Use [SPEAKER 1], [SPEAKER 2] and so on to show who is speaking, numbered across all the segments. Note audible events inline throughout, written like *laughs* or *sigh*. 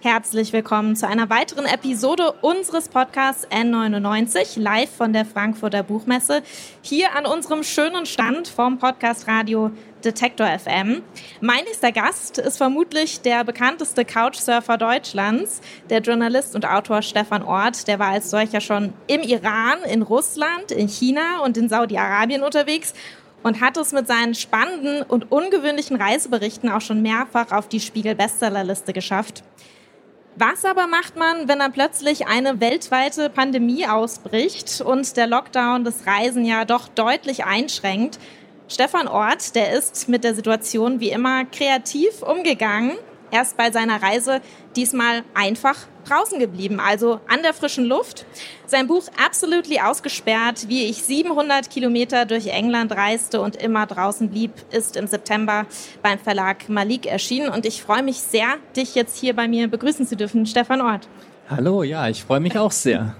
[SPEAKER 1] Herzlich willkommen zu einer weiteren Episode unseres Podcasts N99 live von der Frankfurter Buchmesse hier an unserem schönen Stand vom Podcast Radio Detektor FM. Mein nächster Gast ist vermutlich der bekannteste Couchsurfer Deutschlands, der Journalist und Autor Stefan Ort. Der war als solcher schon im Iran, in Russland, in China und in Saudi-Arabien unterwegs und hat es mit seinen spannenden und ungewöhnlichen Reiseberichten auch schon mehrfach auf die Spiegel-Bestsellerliste geschafft. Was aber macht man, wenn dann plötzlich eine weltweite Pandemie ausbricht und der Lockdown das Reisen ja doch deutlich einschränkt? Stefan Ort, der ist mit der Situation wie immer kreativ umgegangen. Erst bei seiner Reise diesmal einfach draußen geblieben, also an der frischen Luft. Sein Buch Absolutely ausgesperrt, wie ich 700 Kilometer durch England reiste und immer draußen blieb, ist im September beim Verlag Malik erschienen. Und ich freue mich sehr, dich jetzt hier bei mir begrüßen zu dürfen, Stefan Ort.
[SPEAKER 2] Hallo, ja, ich freue mich auch sehr.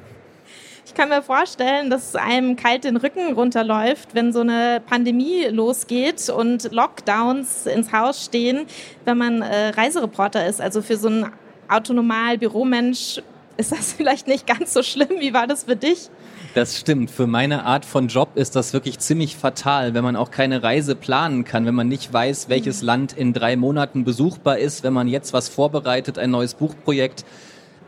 [SPEAKER 1] Ich kann mir vorstellen, dass einem kalt den Rücken runterläuft, wenn so eine Pandemie losgeht und Lockdowns ins Haus stehen, wenn man äh, Reisereporter ist. Also für so einen autonomal Büromensch ist das *laughs* vielleicht nicht ganz so schlimm. Wie war das für dich?
[SPEAKER 2] Das stimmt. Für meine Art von Job ist das wirklich ziemlich fatal, wenn man auch keine Reise planen kann, wenn man nicht weiß, welches Land in drei Monaten besuchbar ist, wenn man jetzt was vorbereitet, ein neues Buchprojekt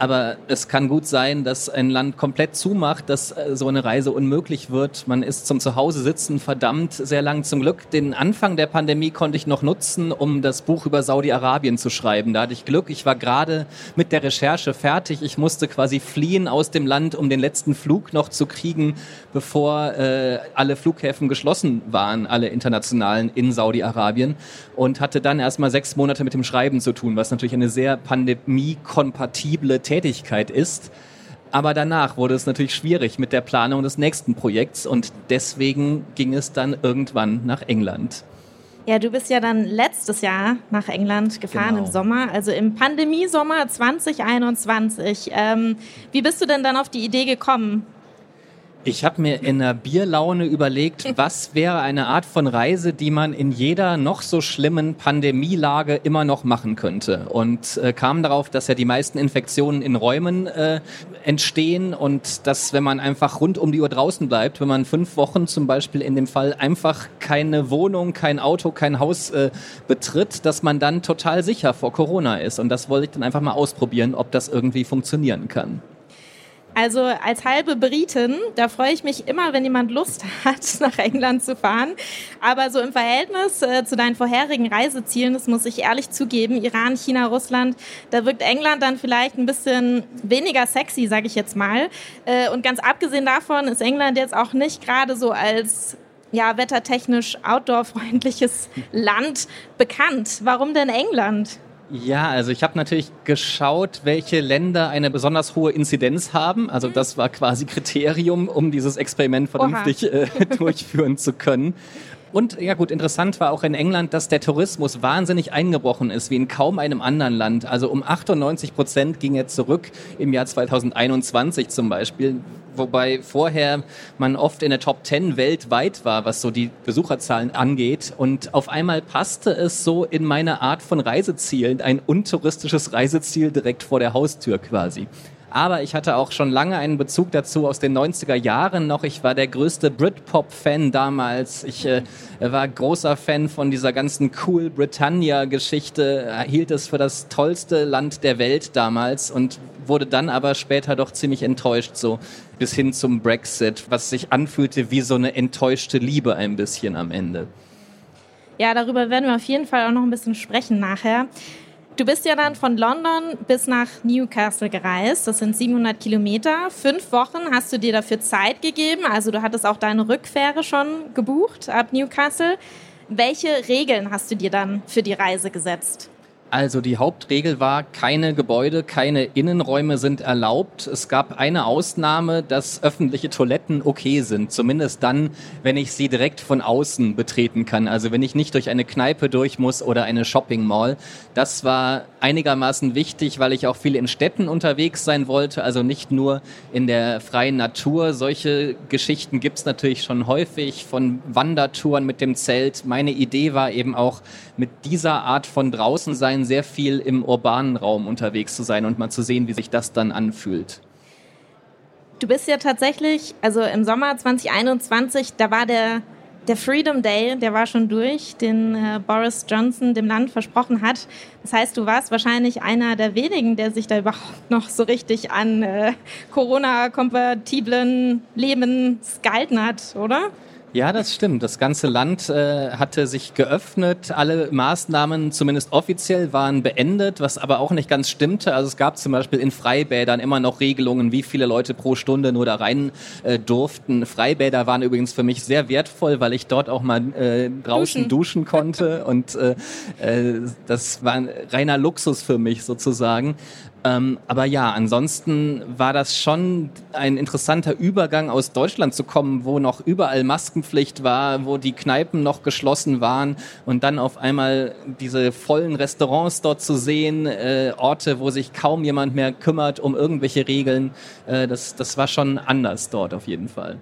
[SPEAKER 2] aber es kann gut sein, dass ein Land komplett zumacht, dass äh, so eine Reise unmöglich wird. Man ist zum Zuhause sitzen verdammt sehr lang. Zum Glück, den Anfang der Pandemie konnte ich noch nutzen, um das Buch über Saudi-Arabien zu schreiben. Da hatte ich Glück. Ich war gerade mit der Recherche fertig. Ich musste quasi fliehen aus dem Land, um den letzten Flug noch zu kriegen, bevor äh, alle Flughäfen geschlossen waren, alle internationalen in Saudi-Arabien. Und hatte dann erstmal sechs Monate mit dem Schreiben zu tun, was natürlich eine sehr pandemiekompatible Tätigkeit ist. Aber danach wurde es natürlich schwierig mit der Planung des nächsten Projekts und deswegen ging es dann irgendwann nach England.
[SPEAKER 1] Ja, du bist ja dann letztes Jahr nach England gefahren genau. im Sommer, also im Pandemiesommer 2021. Ähm, wie bist du denn dann auf die Idee gekommen,
[SPEAKER 2] ich habe mir in einer Bierlaune überlegt, *laughs* was wäre eine Art von Reise, die man in jeder noch so schlimmen Pandemielage immer noch machen könnte. Und äh, kam darauf, dass ja die meisten Infektionen in Räumen äh, entstehen und dass, wenn man einfach rund um die Uhr draußen bleibt, wenn man fünf Wochen zum Beispiel in dem Fall einfach keine Wohnung, kein Auto, kein Haus äh, betritt, dass man dann total sicher vor Corona ist. Und das wollte ich dann einfach mal ausprobieren, ob das irgendwie funktionieren kann.
[SPEAKER 1] Also als halbe Britin, da freue ich mich immer, wenn jemand Lust *laughs* hat, nach England zu fahren. Aber so im Verhältnis äh, zu deinen vorherigen Reisezielen, das muss ich ehrlich zugeben, Iran, China, Russland, da wirkt England dann vielleicht ein bisschen weniger sexy, sage ich jetzt mal. Äh, und ganz abgesehen davon ist England jetzt auch nicht gerade so als ja, wettertechnisch outdoor-freundliches Land bekannt. Warum denn England?
[SPEAKER 2] Ja, also ich habe natürlich geschaut, welche Länder eine besonders hohe Inzidenz haben. Also mhm. das war quasi Kriterium, um dieses Experiment vernünftig äh, *laughs* durchführen zu können. Und ja gut, interessant war auch in England, dass der Tourismus wahnsinnig eingebrochen ist, wie in kaum einem anderen Land. Also um 98 Prozent ging er zurück im Jahr 2021 zum Beispiel wobei vorher man oft in der Top 10 weltweit war, was so die Besucherzahlen angeht. Und auf einmal passte es so in meine Art von Reisezielen, ein untouristisches Reiseziel direkt vor der Haustür quasi. Aber ich hatte auch schon lange einen Bezug dazu aus den 90er Jahren noch. Ich war der größte Britpop-Fan damals. Ich äh, war großer Fan von dieser ganzen Cool Britannia-Geschichte, hielt es für das tollste Land der Welt damals und wurde dann aber später doch ziemlich enttäuscht, so bis hin zum Brexit, was sich anfühlte wie so eine enttäuschte Liebe ein bisschen am Ende.
[SPEAKER 1] Ja, darüber werden wir auf jeden Fall auch noch ein bisschen sprechen nachher. Du bist ja dann von London bis nach Newcastle gereist. Das sind 700 Kilometer. Fünf Wochen hast du dir dafür Zeit gegeben. Also du hattest auch deine Rückfähre schon gebucht ab Newcastle. Welche Regeln hast du dir dann für die Reise gesetzt?
[SPEAKER 2] Also die Hauptregel war, keine Gebäude, keine Innenräume sind erlaubt. Es gab eine Ausnahme, dass öffentliche Toiletten okay sind. Zumindest dann, wenn ich sie direkt von außen betreten kann. Also wenn ich nicht durch eine Kneipe durch muss oder eine Shopping Mall. Das war einigermaßen wichtig, weil ich auch viel in Städten unterwegs sein wollte. Also nicht nur in der freien Natur. Solche Geschichten gibt's natürlich schon häufig von Wandertouren mit dem Zelt. Meine Idee war eben auch mit dieser Art von draußen sein sehr viel im urbanen Raum unterwegs zu sein und mal zu sehen, wie sich das dann anfühlt.
[SPEAKER 1] Du bist ja tatsächlich, also im Sommer 2021, da war der, der Freedom Day, der war schon durch, den äh, Boris Johnson dem Land versprochen hat. Das heißt, du warst wahrscheinlich einer der wenigen, der sich da überhaupt noch so richtig an äh, Corona-kompatiblen Lebens gehalten hat, oder?
[SPEAKER 2] Ja, das stimmt. Das ganze Land äh, hatte sich geöffnet. Alle Maßnahmen, zumindest offiziell, waren beendet, was aber auch nicht ganz stimmte. Also es gab zum Beispiel in Freibädern immer noch Regelungen, wie viele Leute pro Stunde nur da rein äh, durften. Freibäder waren übrigens für mich sehr wertvoll, weil ich dort auch mal äh, draußen duschen, duschen konnte. *laughs* Und äh, äh, das war ein reiner Luxus für mich sozusagen. Ähm, aber ja, ansonsten war das schon ein interessanter Übergang aus Deutschland zu kommen, wo noch überall Maskenpflicht war, wo die Kneipen noch geschlossen waren und dann auf einmal diese vollen Restaurants dort zu sehen, äh, Orte, wo sich kaum jemand mehr kümmert um irgendwelche Regeln. Äh, das, das war schon anders dort auf jeden Fall.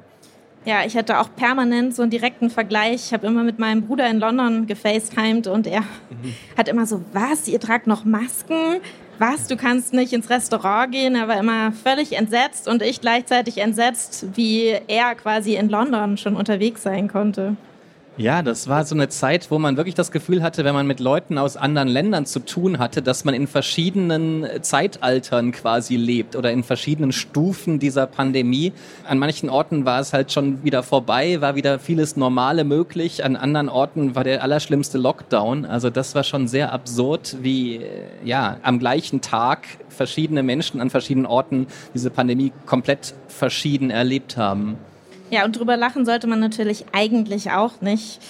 [SPEAKER 1] Ja, ich hatte auch permanent so einen direkten Vergleich. Ich habe immer mit meinem Bruder in London gefacetimed und er mhm. hat immer so, was, ihr tragt noch Masken? Was, du kannst nicht ins Restaurant gehen. Er war immer völlig entsetzt und ich gleichzeitig entsetzt, wie er quasi in London schon unterwegs sein konnte.
[SPEAKER 2] Ja, das war so eine Zeit, wo man wirklich das Gefühl hatte, wenn man mit Leuten aus anderen Ländern zu tun hatte, dass man in verschiedenen Zeitaltern quasi lebt oder in verschiedenen Stufen dieser Pandemie. An manchen Orten war es halt schon wieder vorbei, war wieder vieles Normale möglich. An anderen Orten war der allerschlimmste Lockdown. Also das war schon sehr absurd, wie ja am gleichen Tag verschiedene Menschen an verschiedenen Orten diese Pandemie komplett verschieden erlebt haben.
[SPEAKER 1] Ja, und drüber lachen sollte man natürlich eigentlich auch nicht.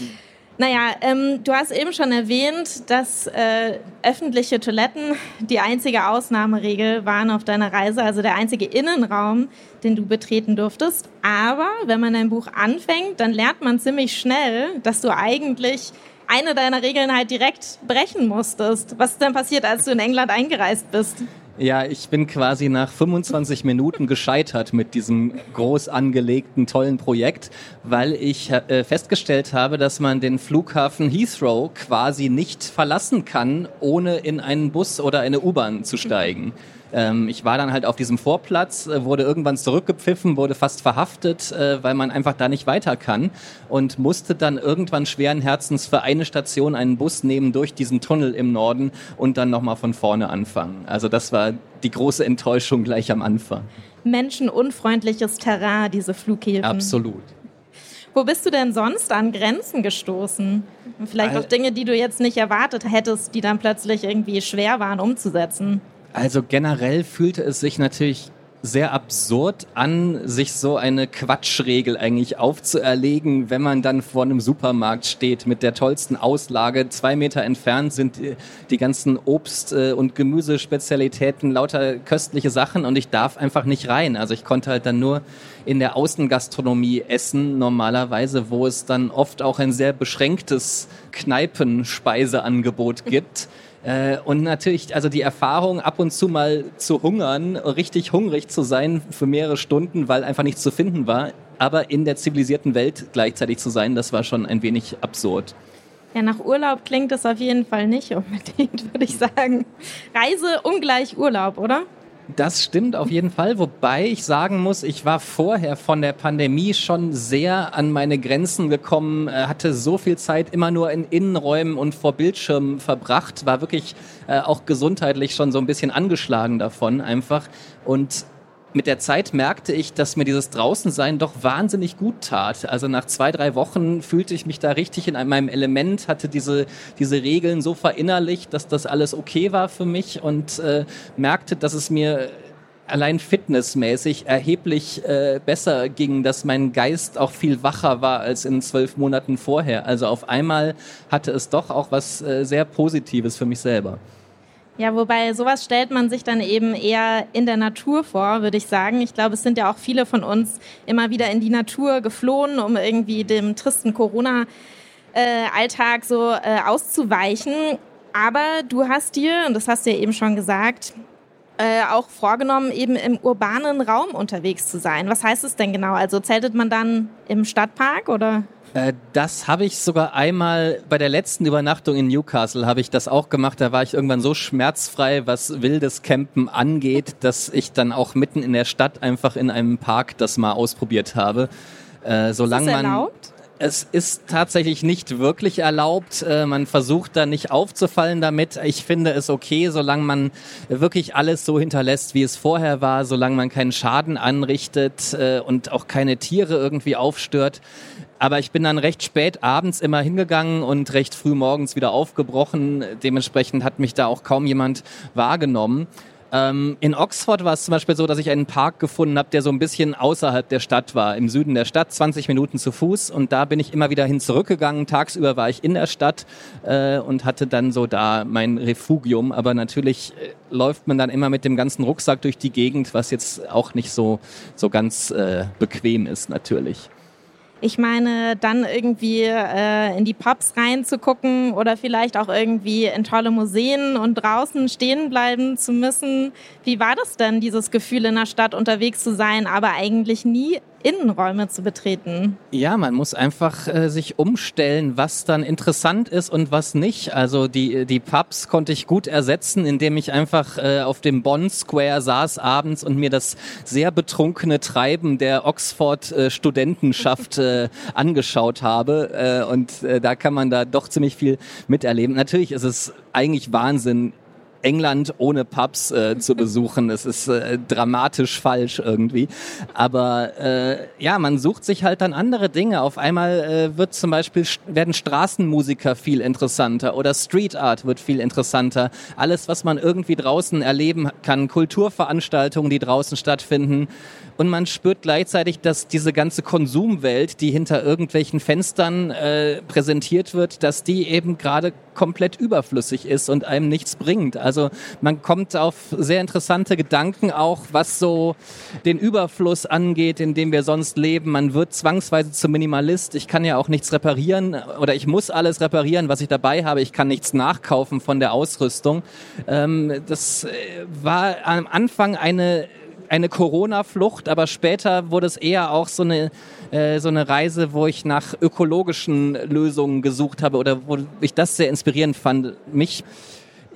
[SPEAKER 1] Naja, ähm, du hast eben schon erwähnt, dass äh, öffentliche Toiletten die einzige Ausnahmeregel waren auf deiner Reise, also der einzige Innenraum, den du betreten durftest. Aber wenn man dein Buch anfängt, dann lernt man ziemlich schnell, dass du eigentlich eine deiner Regeln halt direkt brechen musstest. Was ist denn passiert, als du in England eingereist bist?
[SPEAKER 2] Ja, ich bin quasi nach 25 Minuten gescheitert mit diesem groß angelegten, tollen Projekt, weil ich äh, festgestellt habe, dass man den Flughafen Heathrow quasi nicht verlassen kann, ohne in einen Bus oder eine U-Bahn zu steigen. Ähm, ich war dann halt auf diesem Vorplatz, äh, wurde irgendwann zurückgepfiffen, wurde fast verhaftet, äh, weil man einfach da nicht weiter kann und musste dann irgendwann schweren Herzens für eine Station einen Bus nehmen durch diesen Tunnel im Norden und dann nochmal von vorne anfangen. Also das war die große Enttäuschung gleich am Anfang.
[SPEAKER 1] Menschenunfreundliches Terrain, diese Flughäfen.
[SPEAKER 2] Absolut.
[SPEAKER 1] Wo bist du denn sonst an Grenzen gestoßen? Vielleicht auch Dinge, die du jetzt nicht erwartet hättest, die dann plötzlich irgendwie schwer waren umzusetzen.
[SPEAKER 2] Also generell fühlte es sich natürlich sehr absurd an, sich so eine Quatschregel eigentlich aufzuerlegen, wenn man dann vor einem Supermarkt steht mit der tollsten Auslage. Zwei Meter entfernt sind die ganzen Obst- äh, und Gemüsespezialitäten, lauter köstliche Sachen und ich darf einfach nicht rein. Also ich konnte halt dann nur in der Außengastronomie essen, normalerweise, wo es dann oft auch ein sehr beschränktes Kneipenspeiseangebot gibt. *laughs* Äh, und natürlich, also die Erfahrung, ab und zu mal zu hungern, richtig hungrig zu sein für mehrere Stunden, weil einfach nichts zu finden war, aber in der zivilisierten Welt gleichzeitig zu sein, das war schon ein wenig absurd.
[SPEAKER 1] Ja, nach Urlaub klingt es auf jeden Fall nicht unbedingt, *laughs* würde ich sagen. Reise ungleich Urlaub, oder?
[SPEAKER 2] Das stimmt auf jeden Fall, wobei ich sagen muss, ich war vorher von der Pandemie schon sehr an meine Grenzen gekommen, äh, hatte so viel Zeit immer nur in Innenräumen und vor Bildschirmen verbracht, war wirklich äh, auch gesundheitlich schon so ein bisschen angeschlagen davon einfach. Und mit der Zeit merkte ich, dass mir dieses Draußensein doch wahnsinnig gut tat. Also nach zwei, drei Wochen fühlte ich mich da richtig in meinem Element, hatte diese, diese Regeln so verinnerlicht, dass das alles okay war für mich und äh, merkte, dass es mir allein fitnessmäßig erheblich äh, besser ging, dass mein Geist auch viel wacher war als in zwölf Monaten vorher. Also auf einmal hatte es doch auch was äh, sehr Positives für mich selber.
[SPEAKER 1] Ja, wobei sowas stellt man sich dann eben eher in der Natur vor, würde ich sagen. Ich glaube, es sind ja auch viele von uns immer wieder in die Natur geflohen, um irgendwie dem tristen Corona-Alltag so äh, auszuweichen. Aber du hast dir, und das hast du ja eben schon gesagt, äh, auch vorgenommen, eben im urbanen Raum unterwegs zu sein. Was heißt es denn genau? Also zeltet man dann im Stadtpark oder?
[SPEAKER 2] Äh, das habe ich sogar einmal bei der letzten Übernachtung in Newcastle habe ich das auch gemacht. Da war ich irgendwann so schmerzfrei, was wildes Campen angeht, dass ich dann auch mitten in der Stadt einfach in einem Park das mal ausprobiert habe. Äh, solange man? Es ist tatsächlich nicht wirklich erlaubt. Äh, man versucht da nicht aufzufallen damit. Ich finde es okay, solange man wirklich alles so hinterlässt, wie es vorher war, solange man keinen Schaden anrichtet äh, und auch keine Tiere irgendwie aufstört. Aber ich bin dann recht spät abends immer hingegangen und recht früh morgens wieder aufgebrochen. Dementsprechend hat mich da auch kaum jemand wahrgenommen. Ähm, in Oxford war es zum Beispiel so, dass ich einen Park gefunden habe, der so ein bisschen außerhalb der Stadt war, im Süden der Stadt, 20 Minuten zu Fuß. Und da bin ich immer wieder hin zurückgegangen. Tagsüber war ich in der Stadt äh, und hatte dann so da mein Refugium. Aber natürlich äh, läuft man dann immer mit dem ganzen Rucksack durch die Gegend, was jetzt auch nicht so, so ganz äh, bequem ist natürlich.
[SPEAKER 1] Ich meine, dann irgendwie äh, in die Pubs reinzugucken oder vielleicht auch irgendwie in tolle Museen und draußen stehen bleiben zu müssen. Wie war das denn, dieses Gefühl in der Stadt unterwegs zu sein, aber eigentlich nie Innenräume zu betreten.
[SPEAKER 2] Ja, man muss einfach äh, sich umstellen, was dann interessant ist und was nicht. Also die, die Pubs konnte ich gut ersetzen, indem ich einfach äh, auf dem Bond Square saß abends und mir das sehr betrunkene Treiben der Oxford äh, äh, *laughs* angeschaut habe. Äh, und äh, da kann man da doch ziemlich viel miterleben. Natürlich ist es eigentlich Wahnsinn, England ohne Pubs äh, zu *laughs* besuchen. Es ist äh, dramatisch falsch irgendwie. Aber äh, ja, man sucht sich halt dann andere Dinge. Auf einmal äh, wird zum Beispiel werden Straßenmusiker viel interessanter oder Street Art wird viel interessanter. Alles, was man irgendwie draußen erleben kann, Kulturveranstaltungen, die draußen stattfinden. Und man spürt gleichzeitig, dass diese ganze Konsumwelt, die hinter irgendwelchen Fenstern äh, präsentiert wird, dass die eben gerade komplett überflüssig ist und einem nichts bringt. Also man kommt auf sehr interessante Gedanken auch, was so den Überfluss angeht, in dem wir sonst leben. Man wird zwangsweise zum Minimalist. Ich kann ja auch nichts reparieren oder ich muss alles reparieren, was ich dabei habe. Ich kann nichts nachkaufen von der Ausrüstung. Ähm, das äh, war am Anfang eine eine Corona-Flucht, aber später wurde es eher auch so eine, äh, so eine Reise, wo ich nach ökologischen Lösungen gesucht habe oder wo ich das sehr inspirierend fand, mich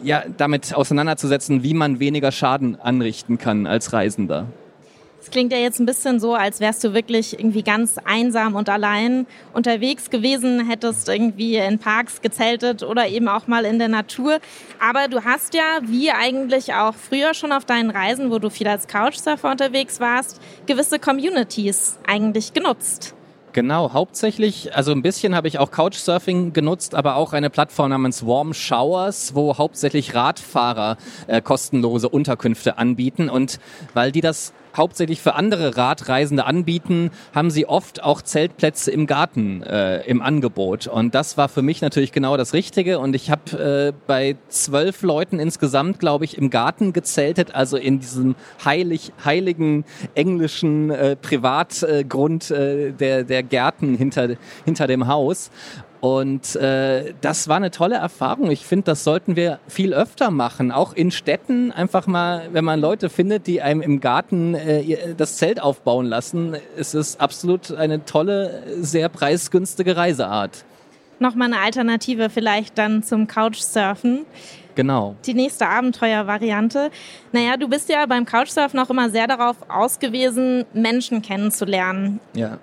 [SPEAKER 2] ja damit auseinanderzusetzen, wie man weniger Schaden anrichten kann als Reisender.
[SPEAKER 1] Es klingt ja jetzt ein bisschen so, als wärst du wirklich irgendwie ganz einsam und allein unterwegs gewesen, hättest irgendwie in Parks gezeltet oder eben auch mal in der Natur. Aber du hast ja, wie eigentlich auch früher schon auf deinen Reisen, wo du viel als Couchsurfer unterwegs warst, gewisse Communities eigentlich genutzt.
[SPEAKER 2] Genau, hauptsächlich, also ein bisschen habe ich auch Couchsurfing genutzt, aber auch eine Plattform namens Warm Showers, wo hauptsächlich Radfahrer äh, kostenlose Unterkünfte anbieten. Und weil die das hauptsächlich für andere Radreisende anbieten, haben sie oft auch Zeltplätze im Garten äh, im Angebot. Und das war für mich natürlich genau das Richtige. Und ich habe äh, bei zwölf Leuten insgesamt, glaube ich, im Garten gezeltet, also in diesem heilig, heiligen englischen äh, Privatgrund äh, der, der Gärten hinter, hinter dem Haus. Und äh, das war eine tolle Erfahrung. Ich finde, das sollten wir viel öfter machen. Auch in Städten einfach mal, wenn man Leute findet, die einem im Garten äh, das Zelt aufbauen lassen, ist es absolut eine tolle, sehr preisgünstige Reiseart.
[SPEAKER 1] Nochmal eine Alternative vielleicht dann zum Couchsurfen.
[SPEAKER 2] Genau.
[SPEAKER 1] Die nächste Abenteuervariante. Naja, du bist ja beim Couchsurfen auch immer sehr darauf ausgewiesen, Menschen kennenzulernen.
[SPEAKER 2] Ja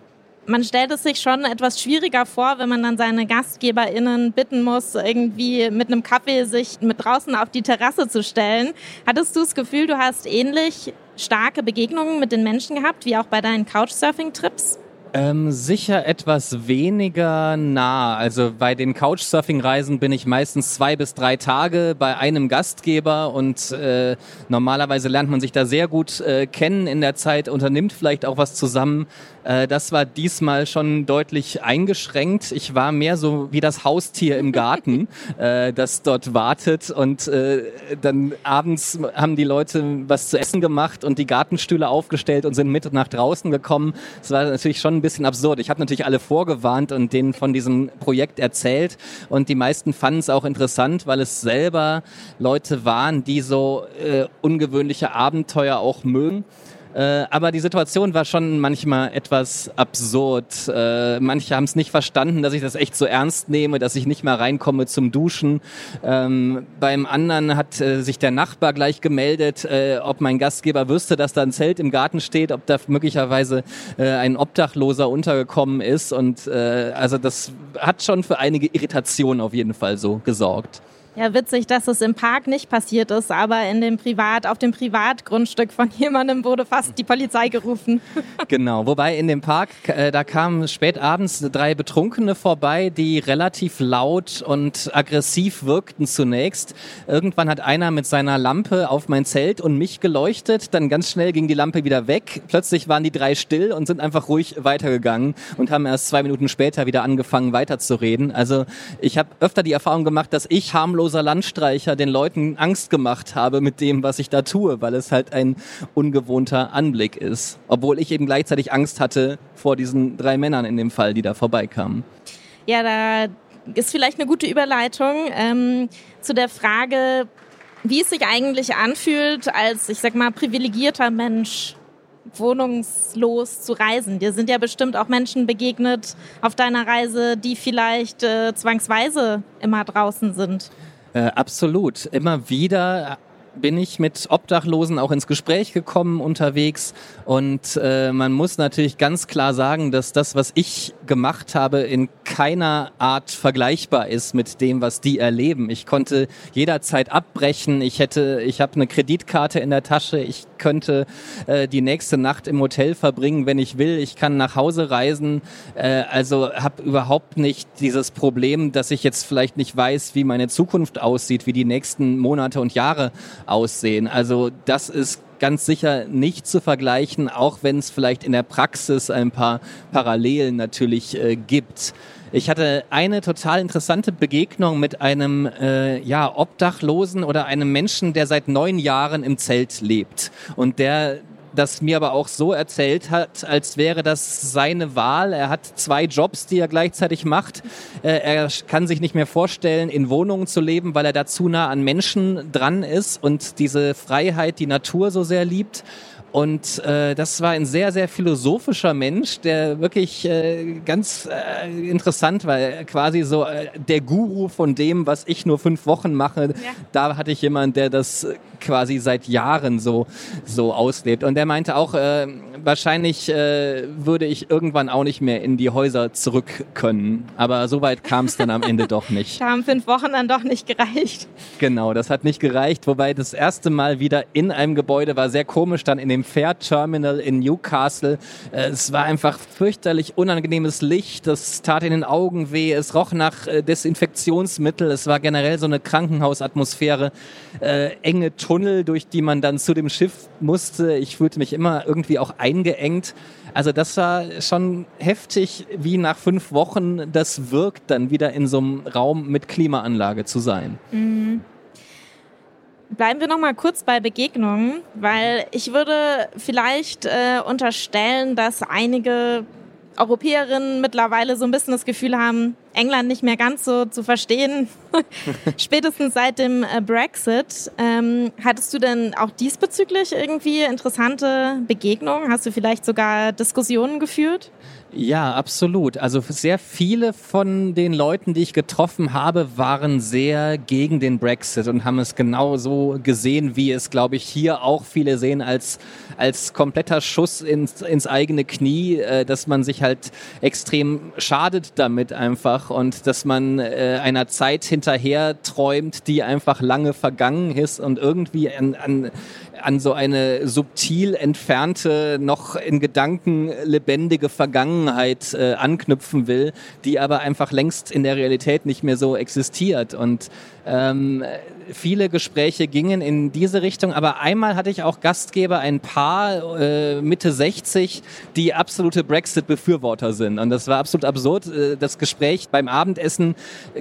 [SPEAKER 1] man stellt es sich schon etwas schwieriger vor, wenn man dann seine GastgeberInnen bitten muss, irgendwie mit einem Kaffee sich mit draußen auf die Terrasse zu stellen. Hattest du das Gefühl, du hast ähnlich starke Begegnungen mit den Menschen gehabt, wie auch bei deinen Couchsurfing-Trips?
[SPEAKER 2] Ähm, sicher etwas weniger nah. Also bei den Couchsurfing-Reisen bin ich meistens zwei bis drei Tage bei einem Gastgeber und äh, normalerweise lernt man sich da sehr gut äh, kennen in der Zeit, unternimmt vielleicht auch was zusammen. Äh, das war diesmal schon deutlich eingeschränkt. Ich war mehr so wie das Haustier im Garten, *laughs* äh, das dort wartet und äh, dann abends haben die Leute was zu essen gemacht und die Gartenstühle aufgestellt und sind mit nach draußen gekommen. Es war natürlich schon ein bisschen absurd. Ich habe natürlich alle vorgewarnt und denen von diesem Projekt erzählt und die meisten fanden es auch interessant, weil es selber Leute waren, die so äh, ungewöhnliche Abenteuer auch mögen. Äh, aber die Situation war schon manchmal etwas absurd. Äh, manche haben es nicht verstanden, dass ich das echt so ernst nehme, dass ich nicht mal reinkomme zum Duschen. Ähm, beim anderen hat äh, sich der Nachbar gleich gemeldet, äh, ob mein Gastgeber wüsste, dass da ein Zelt im Garten steht, ob da möglicherweise äh, ein Obdachloser untergekommen ist. Und also das hat schon für einige Irritationen auf jeden Fall so gesorgt.
[SPEAKER 1] Ja, witzig, dass es im Park nicht passiert ist, aber in dem Privat, auf dem Privatgrundstück von *laughs* jemandem wurde fast die Polizei gerufen. *laughs*
[SPEAKER 2] Genau, wobei in dem Park, äh, da kamen spät abends drei Betrunkene vorbei, die relativ laut und aggressiv wirkten zunächst. Irgendwann hat einer mit seiner Lampe auf mein Zelt und mich geleuchtet, dann ganz schnell ging die Lampe wieder weg. Plötzlich waren die drei still und sind einfach ruhig weitergegangen und haben erst zwei Minuten später wieder angefangen weiterzureden. Also ich habe öfter die Erfahrung gemacht, dass ich harmlos harmloser Landstreicher den Leuten Angst gemacht habe mit dem, was ich da tue, weil es halt ein ungewohnter Anblick ist. Obwohl ich eben gleichzeitig Angst hatte vor diesen drei Männern in dem Fall, die da vorbeikamen.
[SPEAKER 1] Ja, da ist vielleicht eine gute Überleitung ähm, zu der Frage, wie es sich eigentlich anfühlt, als, ich sag mal, privilegierter Mensch wohnungslos zu reisen. Dir sind ja bestimmt auch Menschen begegnet auf deiner Reise, die vielleicht äh, zwangsweise immer draußen sind.
[SPEAKER 2] Äh, absolut. Immer wieder bin ich mit Obdachlosen auch ins Gespräch gekommen unterwegs und äh, man muss natürlich ganz klar sagen, dass das, was ich gemacht habe, in keiner Art vergleichbar ist mit dem, was die erleben. Ich konnte jederzeit abbrechen. Ich hätte, ich habe eine Kreditkarte in der Tasche. Ich könnte äh, die nächste Nacht im Hotel verbringen, wenn ich will. Ich kann nach Hause reisen. Äh, also habe überhaupt nicht dieses Problem, dass ich jetzt vielleicht nicht weiß, wie meine Zukunft aussieht, wie die nächsten Monate und Jahre aussehen. Also das ist ganz sicher nicht zu vergleichen, auch wenn es vielleicht in der Praxis ein paar Parallelen natürlich äh, gibt. Ich hatte eine total interessante Begegnung mit einem äh, ja, Obdachlosen oder einem Menschen, der seit neun Jahren im Zelt lebt und der das mir aber auch so erzählt hat, als wäre das seine Wahl. Er hat zwei Jobs, die er gleichzeitig macht. Äh, er kann sich nicht mehr vorstellen, in Wohnungen zu leben, weil er da zu nah an Menschen dran ist und diese Freiheit, die Natur so sehr liebt. Und äh, das war ein sehr, sehr philosophischer Mensch, der wirklich äh, ganz äh, interessant war. Quasi so äh, der Guru von dem, was ich nur fünf Wochen mache. Ja. Da hatte ich jemanden, der das quasi seit Jahren so, so auslebt. Und der meinte auch, äh, wahrscheinlich äh, würde ich irgendwann auch nicht mehr in die Häuser zurück können. Aber so weit kam es dann am Ende doch nicht. *laughs*
[SPEAKER 1] Da haben fünf Wochen dann doch nicht gereicht.
[SPEAKER 2] Genau, das hat nicht gereicht. Wobei das erste Mal wieder in einem Gebäude war sehr komisch, dann in dem Fair Terminal in Newcastle. Äh, es war einfach fürchterlich unangenehmes Licht. Das tat in den Augen weh. Es roch nach äh, Desinfektionsmittel. Es war generell so eine Krankenhausatmosphäre. Äh, enge Tunnel, durch die man dann zu dem Schiff musste. Ich fühlte mich immer irgendwie auch eingeengt. Also das war schon heftig, wie nach fünf Wochen das wirkt, dann wieder in so einem Raum mit Klimaanlage zu sein.
[SPEAKER 1] Mhm. Bleiben wir noch mal kurz bei Begegnungen, weil ich würde vielleicht äh, unterstellen, dass einige Europäerinnen mittlerweile so ein bisschen das Gefühl haben, England nicht mehr ganz so zu verstehen, *laughs* spätestens seit dem äh, Brexit. Ähm, hattest du denn auch diesbezüglich irgendwie interessante Begegnungen? Hast du vielleicht sogar Diskussionen geführt?
[SPEAKER 2] Ja, absolut. Also sehr viele von den Leuten, die ich getroffen habe, waren sehr gegen den Brexit und haben es genau so gesehen, wie es, glaube ich, hier auch viele sehen, als, als kompletter Schuss ins, ins eigene Knie, äh, dass man sich halt extrem schadet damit einfach und dass man äh, einer Zeit hinterher träumt, die einfach lange vergangen ist und irgendwie an, an an so eine subtil entfernte, noch in Gedanken lebendige Vergangenheit äh, anknüpfen will, die aber einfach längst in der Realität nicht mehr so existiert. Und ähm, viele Gespräche gingen in diese Richtung. Aber einmal hatte ich auch Gastgeber, ein Paar äh, Mitte 60, die absolute Brexit-Befürworter sind. Und das war absolut absurd. Äh, das Gespräch beim Abendessen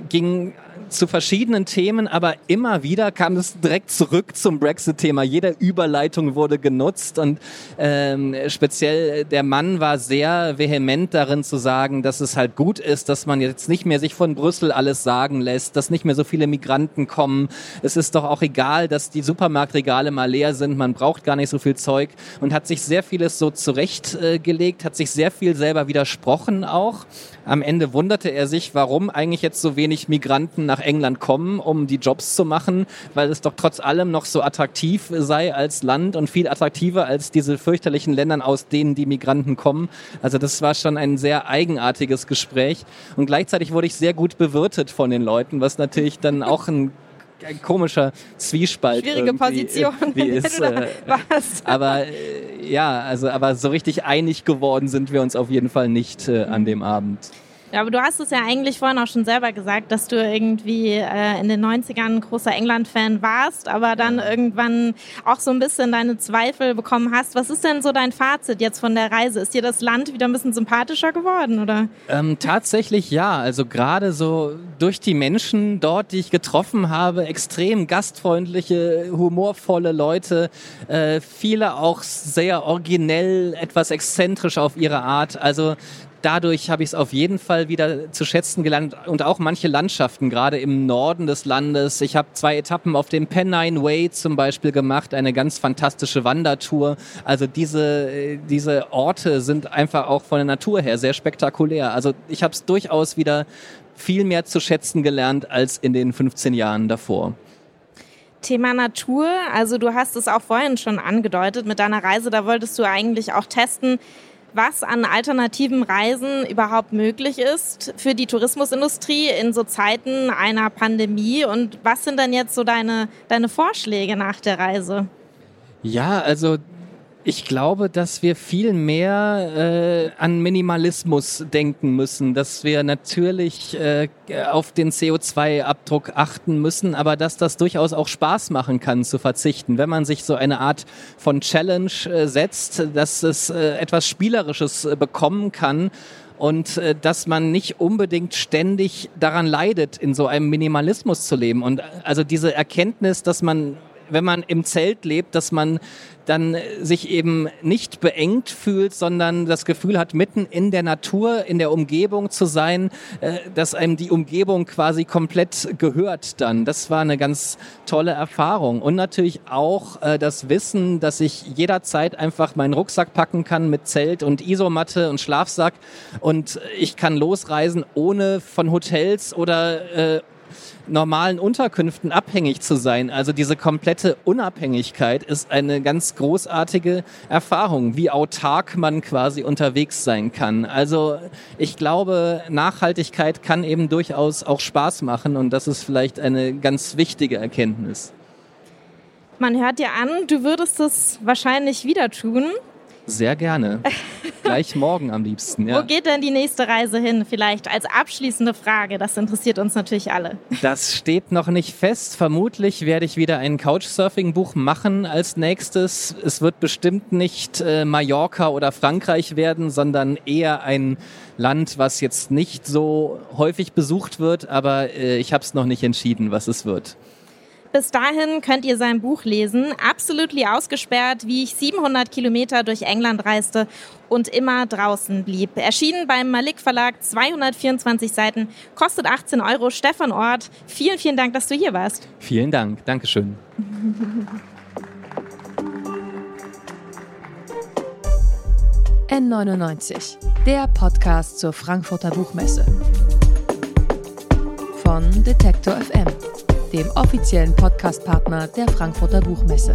[SPEAKER 2] ging zu verschiedenen Themen, aber immer wieder kam es direkt zurück zum Brexit-Thema. Jede Überleitung wurde genutzt und ähm, speziell der Mann war sehr vehement darin zu sagen, dass es halt gut ist, dass man jetzt nicht mehr sich von Brüssel alles sagen lässt, dass nicht mehr so viele Migranten kommen. Es ist doch auch egal, dass die Supermarktregale mal leer sind. Man braucht gar nicht so viel Zeug und hat sich sehr vieles so zurechtgelegt, hat sich sehr viel selber widersprochen auch. Am Ende wunderte er sich, warum eigentlich jetzt so wenig Migranten nach England kommen, um die Jobs zu machen, weil es doch trotz allem noch so attraktiv sei als Land und viel attraktiver als diese fürchterlichen Ländern, aus denen die Migranten kommen. Also das war schon ein sehr eigenartiges Gespräch und gleichzeitig wurde ich sehr gut bewirtet von den Leuten, was natürlich dann auch ein ein komischer Zwiespalt.
[SPEAKER 1] Schwierige Position. *laughs*
[SPEAKER 2] Wie ist, äh, aber äh, ja, also aber so richtig einig geworden sind wir uns auf jeden Fall nicht äh, an dem Abend.
[SPEAKER 1] Ja, aber du hast es ja eigentlich vorhin auch schon selber gesagt, dass du irgendwie äh, in den 90ern ein großer England-Fan warst, aber dann irgendwann auch so ein bisschen deine Zweifel bekommen hast. Was ist denn so dein Fazit jetzt von der Reise? Ist dir das Land wieder ein bisschen sympathischer geworden, oder?
[SPEAKER 2] Ähm, tatsächlich ja. Also gerade so durch die Menschen dort, die ich getroffen habe, extrem gastfreundliche, humorvolle Leute, äh, viele auch sehr originell, etwas exzentrisch auf ihre Art. Also dadurch habe ich es auf jeden Fall wieder zu schätzen gelernt und auch manche Landschaften, gerade im Norden des Landes. Ich habe zwei Etappen auf dem Pennine Way zum Beispiel gemacht, eine ganz fantastische Wandertour. Also diese, diese Orte sind einfach auch von der Natur her sehr spektakulär. Also ich habe es durchaus wieder viel mehr zu schätzen gelernt als in den 15 Jahren davor.
[SPEAKER 1] Thema Natur, also du hast es auch vorhin schon angedeutet mit deiner Reise, da wolltest du eigentlich auch testen, was an alternativen Reisen überhaupt möglich ist für die Tourismusindustrie in so Zeiten einer Pandemie und was sind denn jetzt so deine, deine Vorschläge nach der Reise?
[SPEAKER 2] Ja, also ich glaube, dass wir viel mehr äh, an Minimalismus denken müssen, dass wir natürlich äh, auf den CO2-Abdruck achten müssen, aber dass das durchaus auch Spaß machen kann zu verzichten, wenn man sich so eine Art von Challenge äh, setzt, dass es äh, etwas Spielerisches äh, bekommen kann und äh, dass man nicht unbedingt ständig daran leidet, in so einem Minimalismus zu leben. Und also diese Erkenntnis, dass man wenn man im Zelt lebt, dass man dann sich eben nicht beengt fühlt, sondern das Gefühl hat, mitten in der Natur, in der Umgebung zu sein, äh, dass einem die Umgebung quasi komplett gehört dann. Das war eine ganz tolle Erfahrung. Und natürlich auch äh, das Wissen, dass ich jederzeit einfach meinen Rucksack packen kann mit Zelt und Isomatte und Schlafsack und ich kann losreisen, ohne von Hotels oder äh, normalen Unterkünften abhängig zu sein. Also diese komplette Unabhängigkeit ist eine ganz großartige Erfahrung, wie autark man quasi unterwegs sein kann. Also ich glaube, Nachhaltigkeit kann eben durchaus auch Spaß machen und das ist vielleicht eine ganz wichtige Erkenntnis.
[SPEAKER 1] Man hört dir an, du würdest es wahrscheinlich wieder tun.
[SPEAKER 2] Sehr gerne. *laughs* Gleich morgen am liebsten.
[SPEAKER 1] Ja. Wo geht denn die nächste Reise hin? Vielleicht als abschließende Frage. Das interessiert uns natürlich alle.
[SPEAKER 2] Das steht noch nicht fest. Vermutlich werde ich wieder ein Couchsurfing-Buch machen als nächstes. Es wird bestimmt nicht äh, Mallorca oder Frankreich werden, sondern eher ein Land, was jetzt nicht so häufig besucht wird. Aber äh, ich habe es noch nicht entschieden, was es wird.
[SPEAKER 1] Bis dahin könnt ihr sein Buch lesen. Absolutely ausgesperrt, wie ich 700 Kilometer durch England reiste und immer draußen blieb. Erschienen beim Malik Verlag, 224 Seiten, kostet 18 Euro. Stefan Ort, vielen, vielen Dank, dass du hier warst.
[SPEAKER 2] Vielen Dank. Dankeschön.
[SPEAKER 3] N99, der Podcast zur Frankfurter Buchmesse. Von Detektor FM dem offiziellen Podcastpartner der Frankfurter Buchmesse.